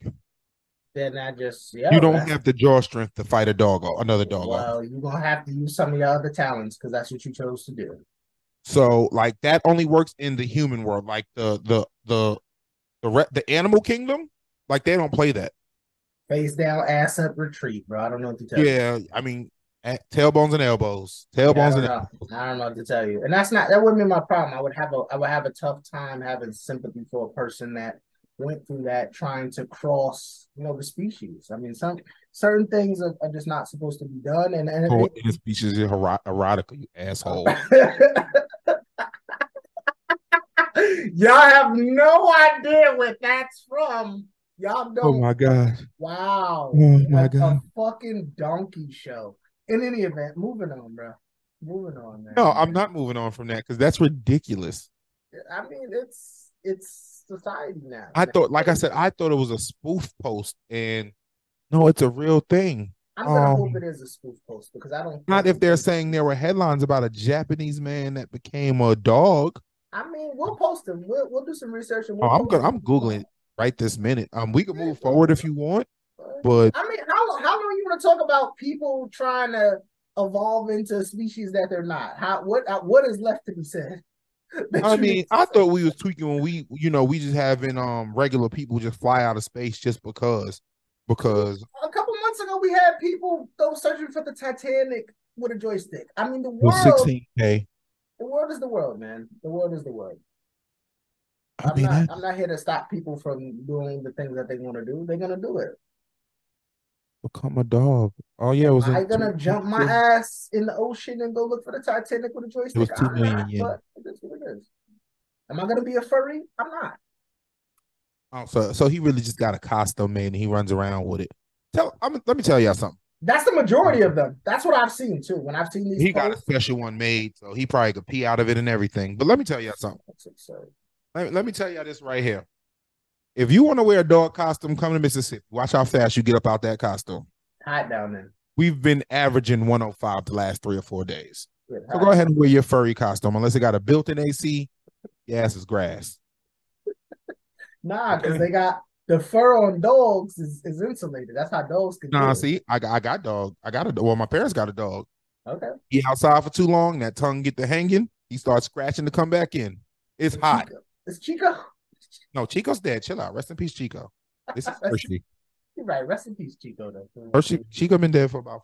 Then I just yeah. you don't have the jaw strength to fight a dog or another dog. off. Well, you're gonna have to use some of your other talents because that's what you chose to do. So like that only works in the human world, like the the the the re- the animal kingdom. Like they don't play that. Face down, ass up, retreat, bro. I don't know what to tell you. Yeah, I mean, tailbones and elbows, tailbones Yeah, I, and don't know. elbows. I don't know what to tell you. And that's not that wouldn't be my problem. I would have a I would have a tough time having sympathy for a person that went through that trying to cross, you know, the species. I mean, some certain things are, are just not supposed to be done. And and Oh, in species is ero- erotica, you asshole. Y'all have no idea what that's from. Y'all oh don't. Oh my god. Wow. Oh my a, God. A fucking donkey show. In any event, moving on, bro. Moving on, man. No, I'm not moving on from that because that's ridiculous. I mean, it's it's society now. I thought, like I said, I thought it was a spoof post, and no, it's a real thing. I'm gonna um, hope it is a spoof post because I don't. Not if they're saying there were headlines about a Japanese man that became a dog. I mean, we'll post them. We'll we'll do some research and we'll Oh, I'm gonna. I'm googling right this minute. Um, we can move forward if you want, but I mean, how how long you want to talk about people trying to evolve into species that they're not? How what uh, what is left to be said? That I mean, I thought we was tweaking when we, you know, we just having um regular people just fly out of space just because, because a couple months ago we had people go searching for the Titanic with a joystick. I mean, the world, 16k. the world is the world, man. The world is the world. I I'm mean, not. that, I'm not here to stop people from doing the things that they want to do. They're gonna do it. Become a dog. Oh yeah, it was. Am I gonna jump my ass in the ocean and go look for the Titanic with a joystick? It was two I'm not, yen. but it is what it is. Am I gonna be a furry? I'm not. Oh, so so he really just got a costume made and he runs around with it. Tell, I'm, let me tell y'all something. That's the majority of them. That's what I've seen too. When I've seen these, He got a special one made, so he probably could pee out of it and everything. But let me tell y'all something. Let, let me tell y'all this right here. If you want to wear a dog costume, come to Mississippi. Watch how fast you get up out that costume. Hot down there. We've been averaging 105 the last three or four days. Good, So go ahead and wear your furry costume. Unless it got a built-in AC, your ass is grass. Nah, because they got the fur on dogs is, is insulated. That's how dogs can. Nah, see, I got I got dog. I got a well, my parents got a dog. Okay. He outside for too long, that tongue get the hanging. He starts scratching to come back in. It's hot. Chico. It's Chico. No, Chico's dead. Chill out. Rest in peace, Chico. This is Hershey. You're right. Rest in peace, Chico. Though. Hershey. Chico been dead for about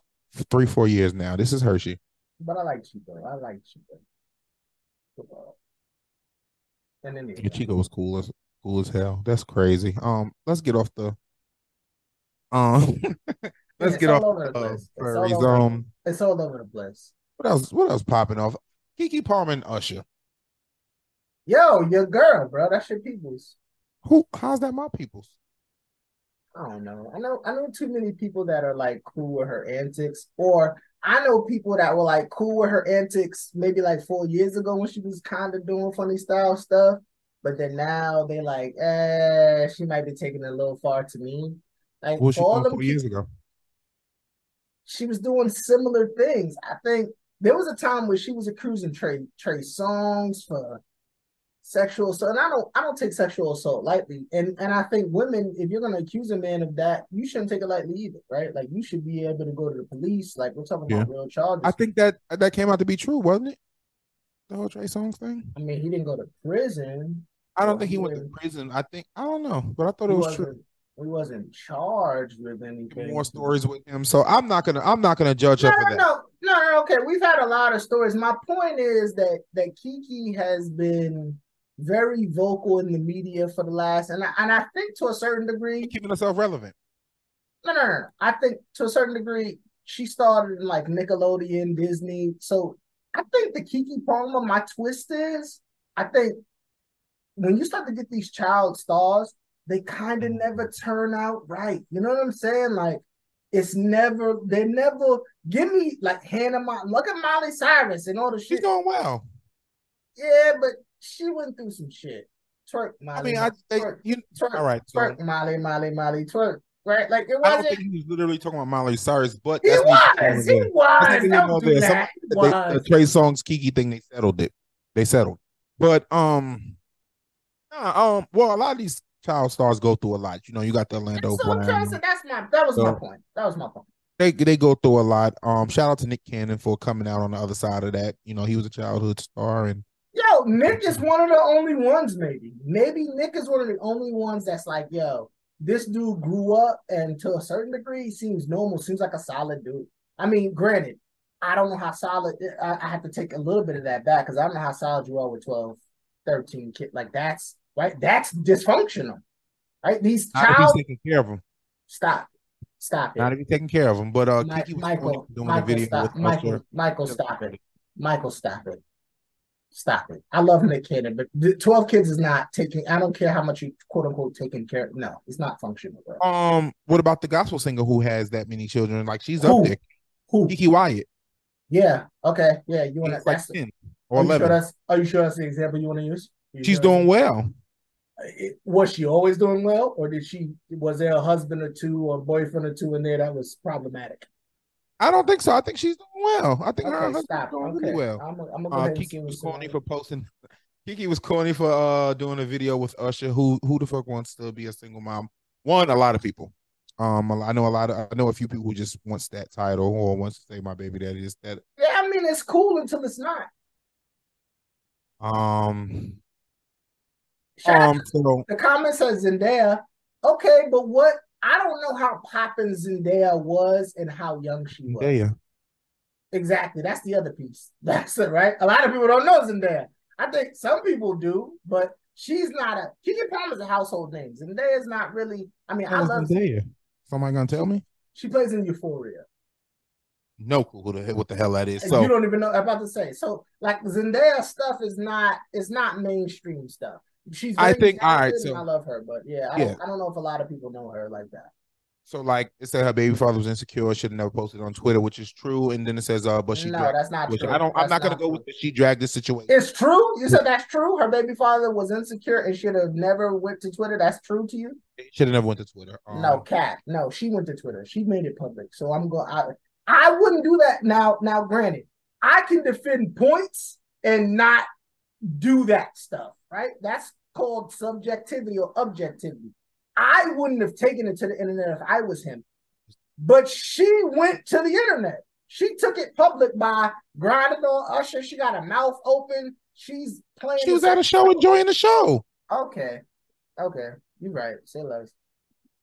three, four years now. This is Hershey. But I like Chico. I like Chico. And then Yeah, Chico was cool as cool as hell. That's crazy. Um, let's get off the. Um, let's it's get off over the uh, place. It's all furries. over- Um, It's all over the place. what else? What else popping off? Keke Palmer and Usher. Yo, your girl, bro. That's your people's. Who? How's that? My people's. I don't know. I know I know too many people that are like cool with her antics, or I know people that were like cool with her antics maybe like four years ago when she was kind of doing funny style stuff, but then now they like, eh, she might be taking it a little far to me. Like she all four years ago? she was doing similar things. I think there was a time where she was accusing Trey Trey Songz for sexual assault. And I don't I don't take sexual assault lightly. And and I think women, if you're gonna accuse a man of that, you shouldn't take it lightly either, right? Like you should be able to go to the police. Like we're talking about real charges. I think that that came out to be true, wasn't it? The whole Trey Songz thing. I mean, he didn't go to prison. I don't think he he went to prison. I think I don't know, but I thought it was true. he wasn't charged with anything. More stories with him, so I'm not gonna I'm not gonna judge No, her for no, that. no, no, no. Okay, we've had a lot of stories. My point is that that Keke has been very vocal in the media for the last, and I, and I think to a certain degree, Keeping herself relevant. no, no, no. I think to a certain degree, she started in like Nickelodeon, Disney. So I think the Keke Palmer, my twist is, I think when you start to get these child stars, they kind of mm-hmm. never turn out right. You know what I'm saying? Like it's never, they never give me like Hannah. Look at Miley Cyrus and all the shit. She's doing well. Yeah, but she went through some shit. Twerk, Molly. I mean, I twerk, you. twerk, All right, so twerk, Molly, Molly, Molly, twerk. Right? Like it I don't wasn't. think he was literally talking about Miley Cyrus, but He was. He was. Don't do there. Some- that. He They- the Trey Songz Kiki thing, they settled it. They settled. But um, nah, um, well, a lot of these child stars go through a lot. You know, you got the Orlando So I'm trying to say Brown. that's my that was my point. That was my point. They they go through a lot. Um, shout out to Nick Cannon for coming out on the other side of that. You know, he was a childhood star, and Yo, Nick is one of the only ones, maybe. Maybe Nick is one of the only ones that's like, yo, this dude grew up and to a certain degree seems normal, seems like a solid dude. I mean, granted, I don't know how solid I, I have to take a little bit of that back because I don't know how solid you are with 12, 13 kids. Like that's right, that's dysfunctional. Right? These not child taking care of them. stop. Stop it. Not if he's taking care of them. But uh, Mi- Keke was Michael, doing Michael, a video stop. with Michael, Michael, stop it. Michael, stop it. Stop it. I love Nick Cannon, but the 12 kids is not taking, I don't care how much you quote unquote taking care. No, it's not functional, bro. Um, what about the gospel singer who has that many children? Like she's Who? up there. Who? Keke Wyatt. Yeah. Okay. Yeah. You want to, like that's, 10 are or you sure 11. that's, are you sure that's the example you want to use? She's sure doing well. was she always doing well, or did she was there a husband or two or boyfriend or two in there that was problematic? I don't think so. I think she's doing well. I think her Okay, husband's stop. doing Okay, really well. I'm gonna I'm gonna go Uh, ahead and Keke was corny for posting. Keke was corny for uh doing a video with Usher. Who who the fuck wants to be a single mom? One, a lot of people. Um, I know a lot of I know a few people who just wants that title or wants to say my baby daddy is that. Yeah, I mean it's cool until it's not. Um, Shout um, so The comment says Zendaya. Okay, but what? I don't know how poppin' Zendaya was and how young she was. Zendaya. Exactly. That's the other piece. That's it, right? A lot of people don't know Zendaya. I think some people do, but she's not a. Keke Palmer's a household name. Zendaya's not really. I mean, I love. Zendaya. Somebody gonna tell me? She plays in Euphoria. No clue who the hell- what the hell that is. So you don't even know. I'm about to say. So, like Zendaya stuff is not. It's not mainstream stuff. She's. I think- all right, so- I love her, but yeah, I, Yeah. Don't, I don't know if a lot of people know her like that. so like it said her baby father was insecure. Should have never posted on Twitter, which is true. And then it says uh, but she no, dragged, that's not which true. I don't. I'm That's not gonna go with the she dragged this situation. It's true. You said that's true. Her baby father was insecure and should have never went to Twitter. That's true to you? Should have never went to Twitter. Um, no, Cat. No, she went to Twitter. She made it public. So I'm going. I, I wouldn't do that now. Now, granted, I can defend points and not do that stuff. Right? That's called subjectivity or objectivity. I wouldn't have taken it to the internet if I was him. But she went to the internet. She took it public by grinding on Usher. She got her mouth open. She's playing. She was at a show enjoying the show. Okay, okay, you're right. Say less.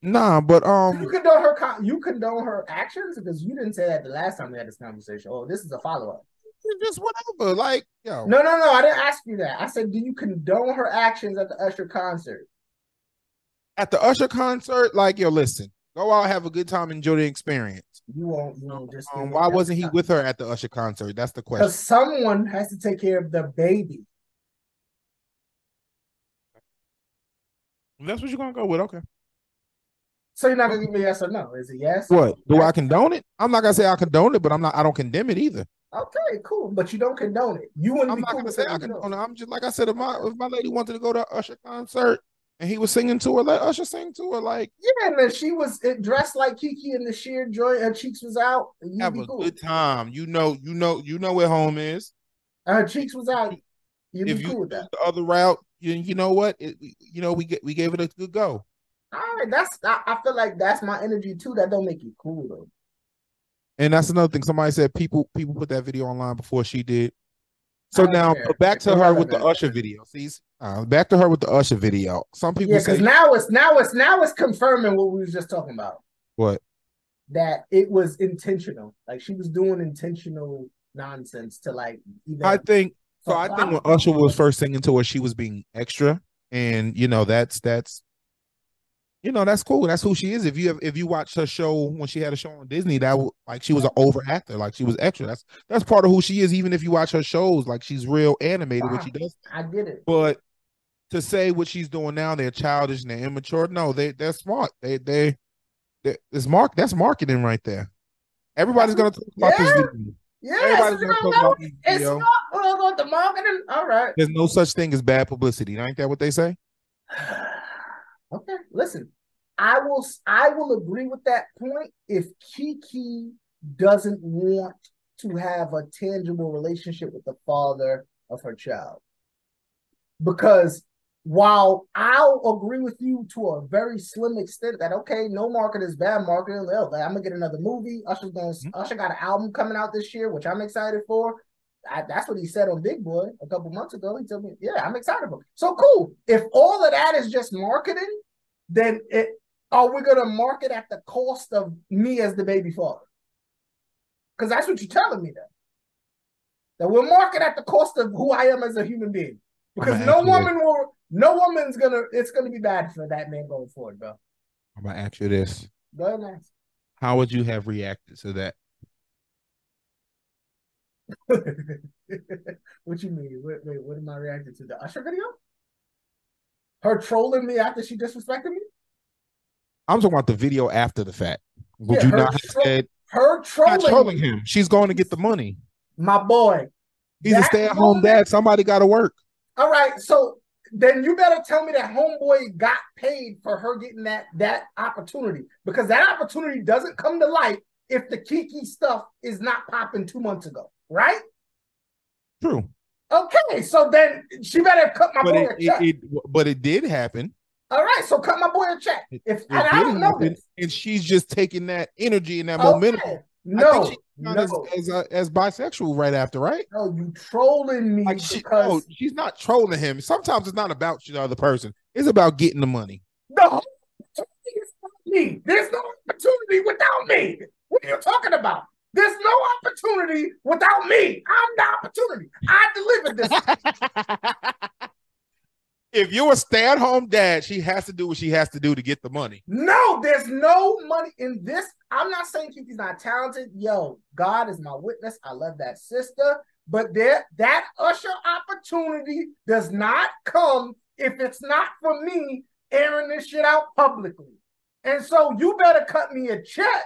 Nah, but um, you condone her. con- You condone her actions because you didn't say that the last time we had this conversation. Oh, this is a follow up. Just whatever. Like, yo, No, no, no. I didn't ask you that. I said, do you condone her actions at the Usher concert? at the Usher concert, like, yo, listen, go out, have a good time, enjoy the experience. You won't. You won't just. Um, why wasn't he with her at the Usher concert? That's the question. Because someone has to take care of the baby. That's what you're gonna go with, okay? So you're not gonna give me a yes or no? Is it yes? What do I condone it? I'm not gonna say I condone it, but I'm not. I don't condemn it either. Okay, cool. But you don't condone it. You wouldn't I'm be not cool gonna say I condone it. I'm just like I said. If my if my lady wanted to go to Usher concert and he was singing to her, let Usher sing to her. Like Yeah, and then she was dressed like Keke in the sheer joint. Her cheeks was out. have be a cool. good time. You know, you know, you know where home is. Her cheeks was out. You'd if be you cool with that. the other route, you, you know what? It, you know, we get we gave it a good go. All right, that's I, I feel like that's my energy too. That don't make you cool though. And that's another thing. Somebody said people people put that video online before she did. So now care. back to her with the. Usher video. See, uh, back to her with the Usher video. Some people Yeah, because now it's now it's now it's confirming what we was just talking about. what? That it was intentional. Like she was doing intentional nonsense to like either I think so. I think when Usher was first singing to her, she was being extra, and you know that's that's you know that's cool. That's who she is. If you have, if you watch her show when she had a show on Disney, that w- like she was an over actor, like she was extra. That's that's part of who she is. Even if you watch her shows, like she's real animated when she does. Ah, I get it. But to say what she's doing now, they're childish and they're immature. No, they they're smart. They they, they it's mark that's marketing right there. Everybody's gonna talk about this Yeah. video. Yeah, Everybody's gonna talk about this it's video. not we'll go with the marketing. All right. There's no such thing as bad publicity. Ain't that what they say? okay, listen. I will I will agree with that point if Keke doesn't want to have a tangible relationship with the father of her child. Because while I'll agree with you to a very slim extent that okay, no market is bad marketing. Hell, like, I'm gonna get another movie. Usher's going Mhm. Usher got an album coming out this year, which I'm excited for. I, that's what he said on Big Boy a couple months ago. He told me, "Yeah, I'm excited for." It. So cool. If all of that is just marketing, then it are we gonna market at the cost of me as the baby father? Because that's what you're telling me. That that we'll market at the cost of who I am as a human being. Because no this. woman will, no woman's gonna. It's gonna be bad for that man going forward, bro. I'm gonna ask you this: Go ahead, and ask. How would you have reacted to that? what you mean? Wait, wait, what am I reacting to? The Usher video? Her trolling me after she disrespected me? I'm talking about the video after the fact. Would Yeah, you not have said Her trolling, trolling him? She's going to get the money. my boy. He's a stay-at-home moment- dad. Somebody got to work. All right, so then you better tell me that homeboy got paid for her getting that that opportunity because that opportunity doesn't come to light if the Keke stuff is not popping two months ago, right? True, Okay, so then she better cut my but boy it, it, it but it did happen. All right, so cut my boy a check. If and I don't know this. and she's just taking that energy and that Okay, momentum. I No, think she as as, uh, as bisexual right after, right? no, you trolling me Like she, because no, she's not trolling him. Sometimes it's not about the other person. It's about getting the money. the whole opportunity is not me. There's no opportunity without me. What are you talking about? There's no opportunity without me. I'm the opportunity. I delivered this. if you're a stay-at-home dad, she has to do what she has to do to get the money. No, there's no money in this. I'm not saying Keke's not talented. Yo, God is my witness. I love that sister. But there, that usher opportunity does not come if it's not for me airing this shit out publicly. And so you better cut me a check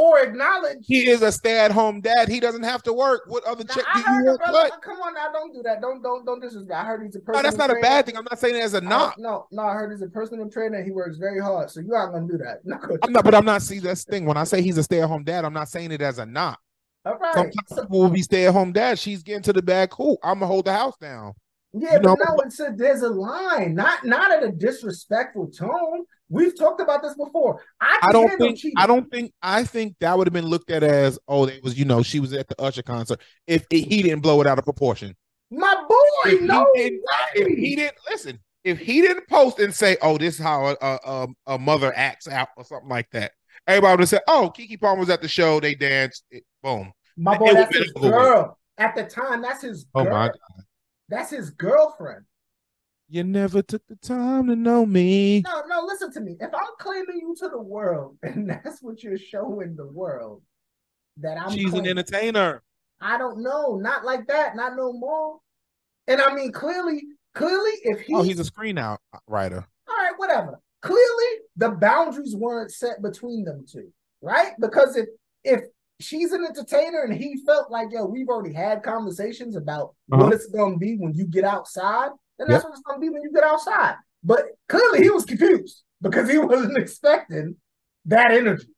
or acknowledge. He is a stay-at-home dad. He doesn't have to work. What other check do you want brother- cut? Uh, come on now, don't do that. Don't don't don't disrespect. I heard he's a No, that's not a bad thing. I'm not saying it as a knock. no, no, I heard he's a personal trainer. He works very hard, so you aren't gonna do that. No. I'm not, but I'm not. See, that's thing. When I say he's a stay-at-home dad, I'm not saying it as a knock. All right. Sometimes So- people will be stay-at-home dad. She's getting to the bag. Cool. I'm gonna hold the house down. Yeah, You know- but no, it's a there's a line, not not at a disrespectful tone. We've talked about this before. I, I don't think. cheating. I don't think. I think that would have been looked at as, oh, it was. You know, she was at the Usher concert. If it, he didn't blow it out of proportion. My boy, If he no didn't- If he didn't listen. If he didn't post and say, "Oh, this is how a a, a, a mother acts out" or something like that, everybody would have said, "Oh, Keke Palmer was at the show. They danced. It, boom." My boy, would that's his girl. At the time, that's his Oh girl. my God. That's his girlfriend. You never took the time to know me. No, no, listen to me. If I'm claiming you to the world, and that's what you're showing the world, that I'm She's an entertainer. I don't know, not like that, not no more. And I mean, clearly, clearly, if he Oh, he's a screen out writer. all right, whatever. clearly the boundaries weren't set between them two, right? Because if if she's an entertainer and he felt like, yo, we've already had conversations about Uh-huh. what it's gonna be when you get outside, then that's what it's gonna be when you get outside. But clearly he was confused because he wasn't expecting that energy.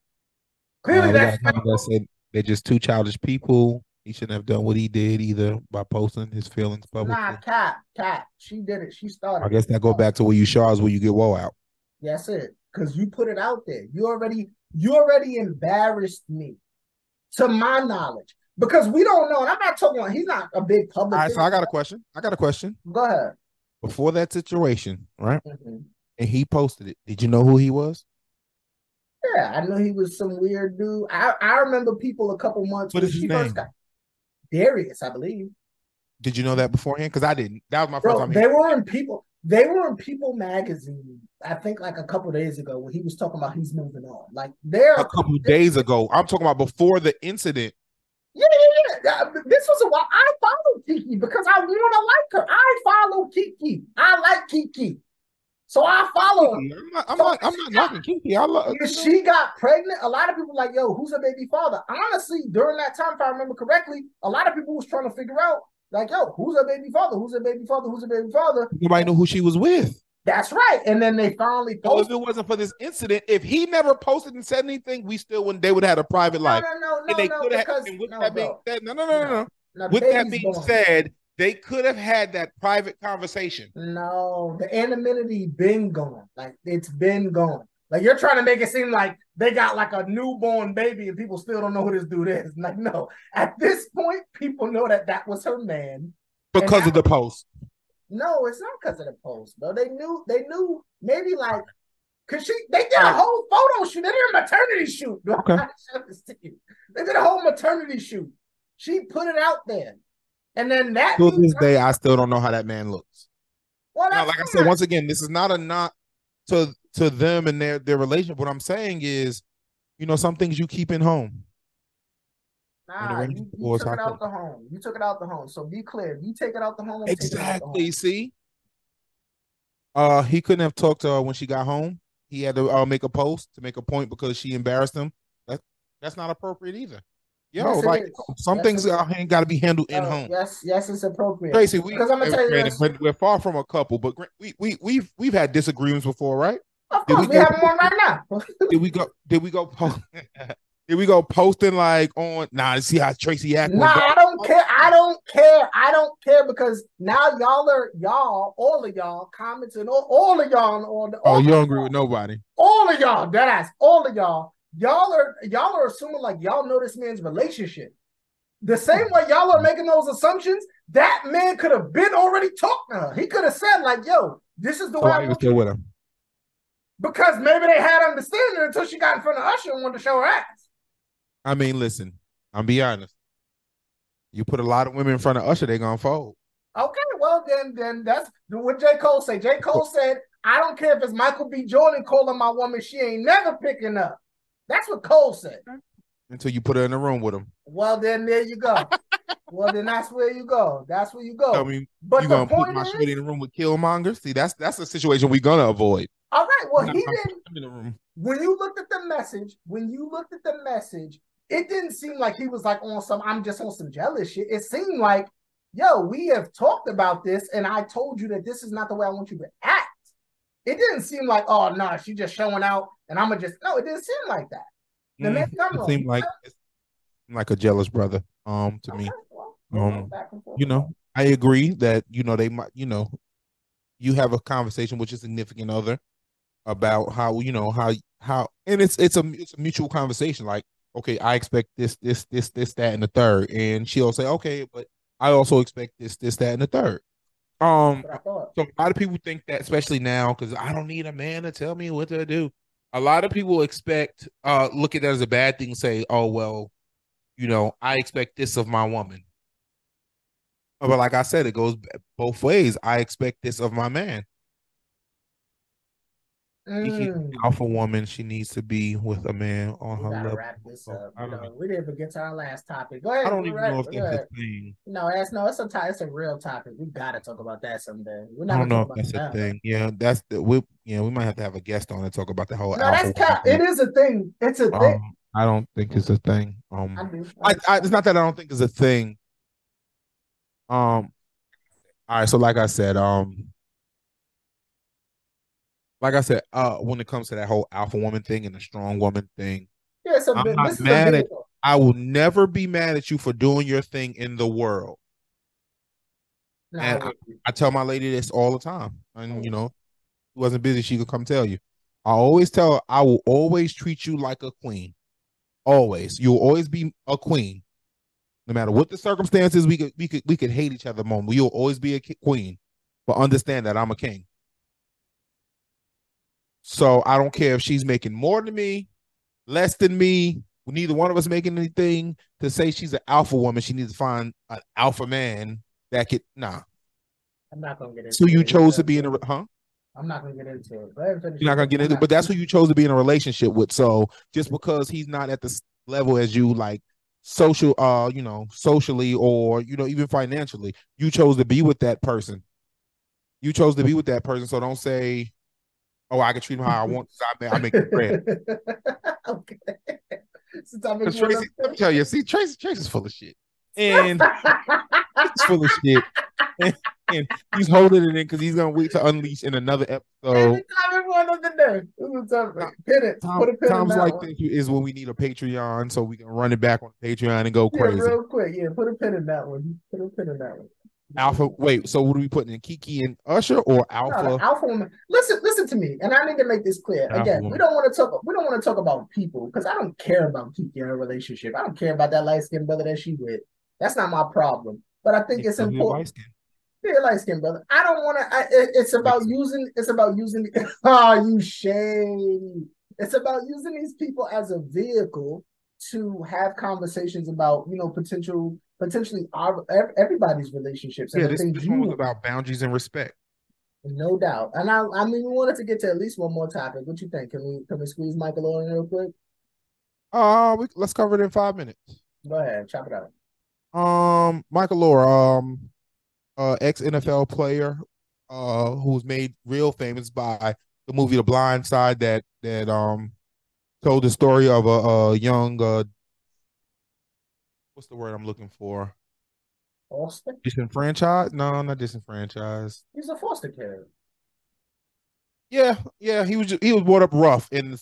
Clearly Uh, that's that said they're just two childish people. He shouldn't have done what he did either by posting his feelings publicly. nah cat, cat. She did it. She started. I guess that go back to where you Shaw's where you get woe out. That's it. Because you put it out there. You already you already embarrassed me, to my knowledge. Because we don't know, and I'm not talking about he's not a big public. All right, so I got a question. I got a question. Go ahead. Before that situation, right? Mhm. And he posted it. Did you know who he was? Yeah, I know he was some weird dude. I, I remember people a couple months What is his name? got Darius, I believe. Did you know that beforehand? Because I didn't. That was my first Bro, time. they were in people. They were in People magazine. I think like a couple days ago when he was talking about he's moving on. Like they're a couple days ago. I'm talking about before the incident. Yeah, This was a while. I follow Keke because I want to like her. I follow Keke. I like Keke. So I follow her. I'm not. I'm not, I'm not knocking Keke. I love. When she got pregnant, a lot of people like, yo, who's her baby father? Honestly, during that time, if I remember correctly, a lot of people was trying to figure out, like, yo, who's her baby father? Who's her baby father? Who's her baby father? Nobody knew who she was with. That's right. And then they finally So if posted. it wasn't for this incident, if he never posted and said anything, we still wouldn't. They would have had a private life. no, no, and no, they no, could because with no, that being said, no, no, no, no, no. No, With that being born. said, they could have had that private conversation. No, the anonymity been gone. Like it's been gone. Like you're trying to make it seem like they got like a newborn baby and people still don't know who this dude is. Like no, at this point, people know that that was her man. Because of the post. No, it's not because of the post, bro. They knew. They knew. Maybe like, cause she. They did a whole photo shoot. They did a maternity shoot. Okay. I showed this to you. They did a whole maternity shoot. She put it out there, and then that. To this day, I still don't know how that man looks. well, Now, like I said, once again, this is not a knock to to them and their their relationship. What I'm saying is, you know, some things you keep in home. Nah, you, you took it out the home. You took it out the home. So be clear. You take it out the home. I'm taking it out the Exactly. home. See, uh, he couldn't have talked to her when she got home. He had to uh, make a post to make a point because she embarrassed him. That that's not appropriate either. Yo, Yes, like some Yes, things out got to be handled in Uh, home. Yes, yes, it's appropriate. Tracy, we Because I'm gonna tell you we're, we're far from a couple, but we we we've we've had disagreements before, right? Of Did course, we we go- have one right now. Did we go? Did we go? Did we go posting like on? Nah, see how Tracy act. Nah, I don't care. I don't care. I don't care because now y'all are y'all, all of y'all commenting, all, all of y'all on the. Oh, you don't agree with nobody. all of y'all, that ass, all of y'all, y'all are y'all are assuming like y'all know this man's relationship. The same way y'all are making those assumptions, that man could have been already talking to her. He could have said, like, yo, this is the So way I want still with him? Because maybe they had understanding until she got in front of Usher and wanted to show her ass. I mean, listen, I'm be honest. You put a lot of women in front of Usher, they gonna fold. Okay, well then, then that's what J. Cole say. J. Cole said, I don't care if it's Michael B. Jordan calling my woman, she ain't never picking up. That's what Cole said. Until you put her in the room with him. Well, then there you go. well, then that's where you go. That's where you go. I mean, but you gonna put my shit in the room with Killmonger? See, that's that's a situation we're gonna avoid. all right. Well, he didn't. putting him in the room. When you looked at the message, when you looked at the message, it didn't seem like he was like on some. I'm just on some jealous shit. It seemed like, yo, we have talked about this, and I told you that this is not the way I want you to act. It didn't seem like, oh no, nah, she just showing out, and I'm gonna just no. It didn't seem like that. The Mm, man it seemed like like a jealous brother. Um, to me. Well, Um, back and forth. you know, I agree that you know they might, you know, you have a conversation with your significant other about how you know how how, and it's it's a it's a mutual conversation. Like, okay, I expect this this this this that and the third, and she'll say, okay, but I also expect this this that and the third. Um, That's what I thought. so a lot of people think that, especially now, because I don't need a man to tell me what to do. A lot of people expect, uh, look at that as a bad thing. Say, oh well, you know, I expect this of my woman. But like I said, it goes both ways. I expect this of my man. She keeps Mm. an alpha woman. She needs to be with a man on We her gotta level. wrap this up. You know, know. we didn't even get to our last topic. Go ahead. I don't even right- know if go that's a thing. No, that's no, it's a ti- it's a real topic. We gotta talk about that someday. We're I not don't gonna know if that's it a now. thing. Yeah, that's the we. Yeah, we might have to have a guest on and talk about the whole No, alpha. that's cap. woman It is a thing. It's a thing. thing. Um, I don't think it's a thing. Um, I do. I, I, it's not that I don't think it's a thing. Um, all right. So, like I said, um, like I said, uh, when it comes to that whole alpha woman thing and the strong woman thing, yeah, I'm not mad at- I will never be mad at you for doing your thing in the world. No, and I. I tell my lady this all the time, and you know, she wasn't busy, she could come tell you. I always tell her, I will always treat you like a queen. Always, you'll always be a queen, no matter what the circumstances. We could, we could, we could hate each other, moment. You'll always be a queen, but understand that I'm a king. So I don't care if she's making more than me, less than me. Neither one of us making anything to say she's an alpha woman. She needs to find an alpha man that could. Nah, I'm not gonna get into so you chose to be in a huh? I'm not gonna get into it. Go ahead and finish You're not gonna get into it, but that's who you chose to be in a relationship with. So just because he's not at the level as you, like social, uh, you know, socially or you know even financially, you chose to be with that person. You chose to be with that person. So don't say, "Oh, I can treat him how I want." 'cause I make, I make the bread. okay. Since I make Because one Tracy, let me tell you, see, Tracy, Tracy's full of shit, and he's full of shit, and, and he's holding it in because he's gonna wait to unleash in another episode. Every time we one of day. This is tough. Pin it. Put a pin in times like one. this is when we need a Patreon so we can run it back on Patreon and go Yeah, crazy. real quick. Yeah, put a pin in that one. Put a pin in that one. Alpha, wait. So what are we putting in Keke and Usher or No, the Alpha? alpha woman. Listen, listen to me, and I need to make this clear. Alpha Again, woman. we don't want to talk. We don't want to talk about people because I don't care about Keke in a relationship. I don't care about that light skinned brother that she with. That's not my problem. But I think it's he's important. Yeah, light skinned brother. I don't want to. It, it's about using. It's about using. Oh, you shame. It's about using these people as a vehicle to have conversations about you know potential potentially our everybody's relationships and Yeah, this, this one was about boundaries and respect. no doubt. And I, I mean, we wanted to get to at least one more topic. What you think? Can we can we squeeze Michael in real quick? Uh, we, let's cover it in five minutes. Go ahead, chop it out. Um, Michael Oher, um, uh, ex NFL player, uh, who was made real famous by the movie The Blind Side that that um told the story of a, a young uh, what's the word I'm looking for? Foster. Disenfranchised? No, not disenfranchised. He's a foster care. Yeah, yeah, he was ju- he was brought up rough in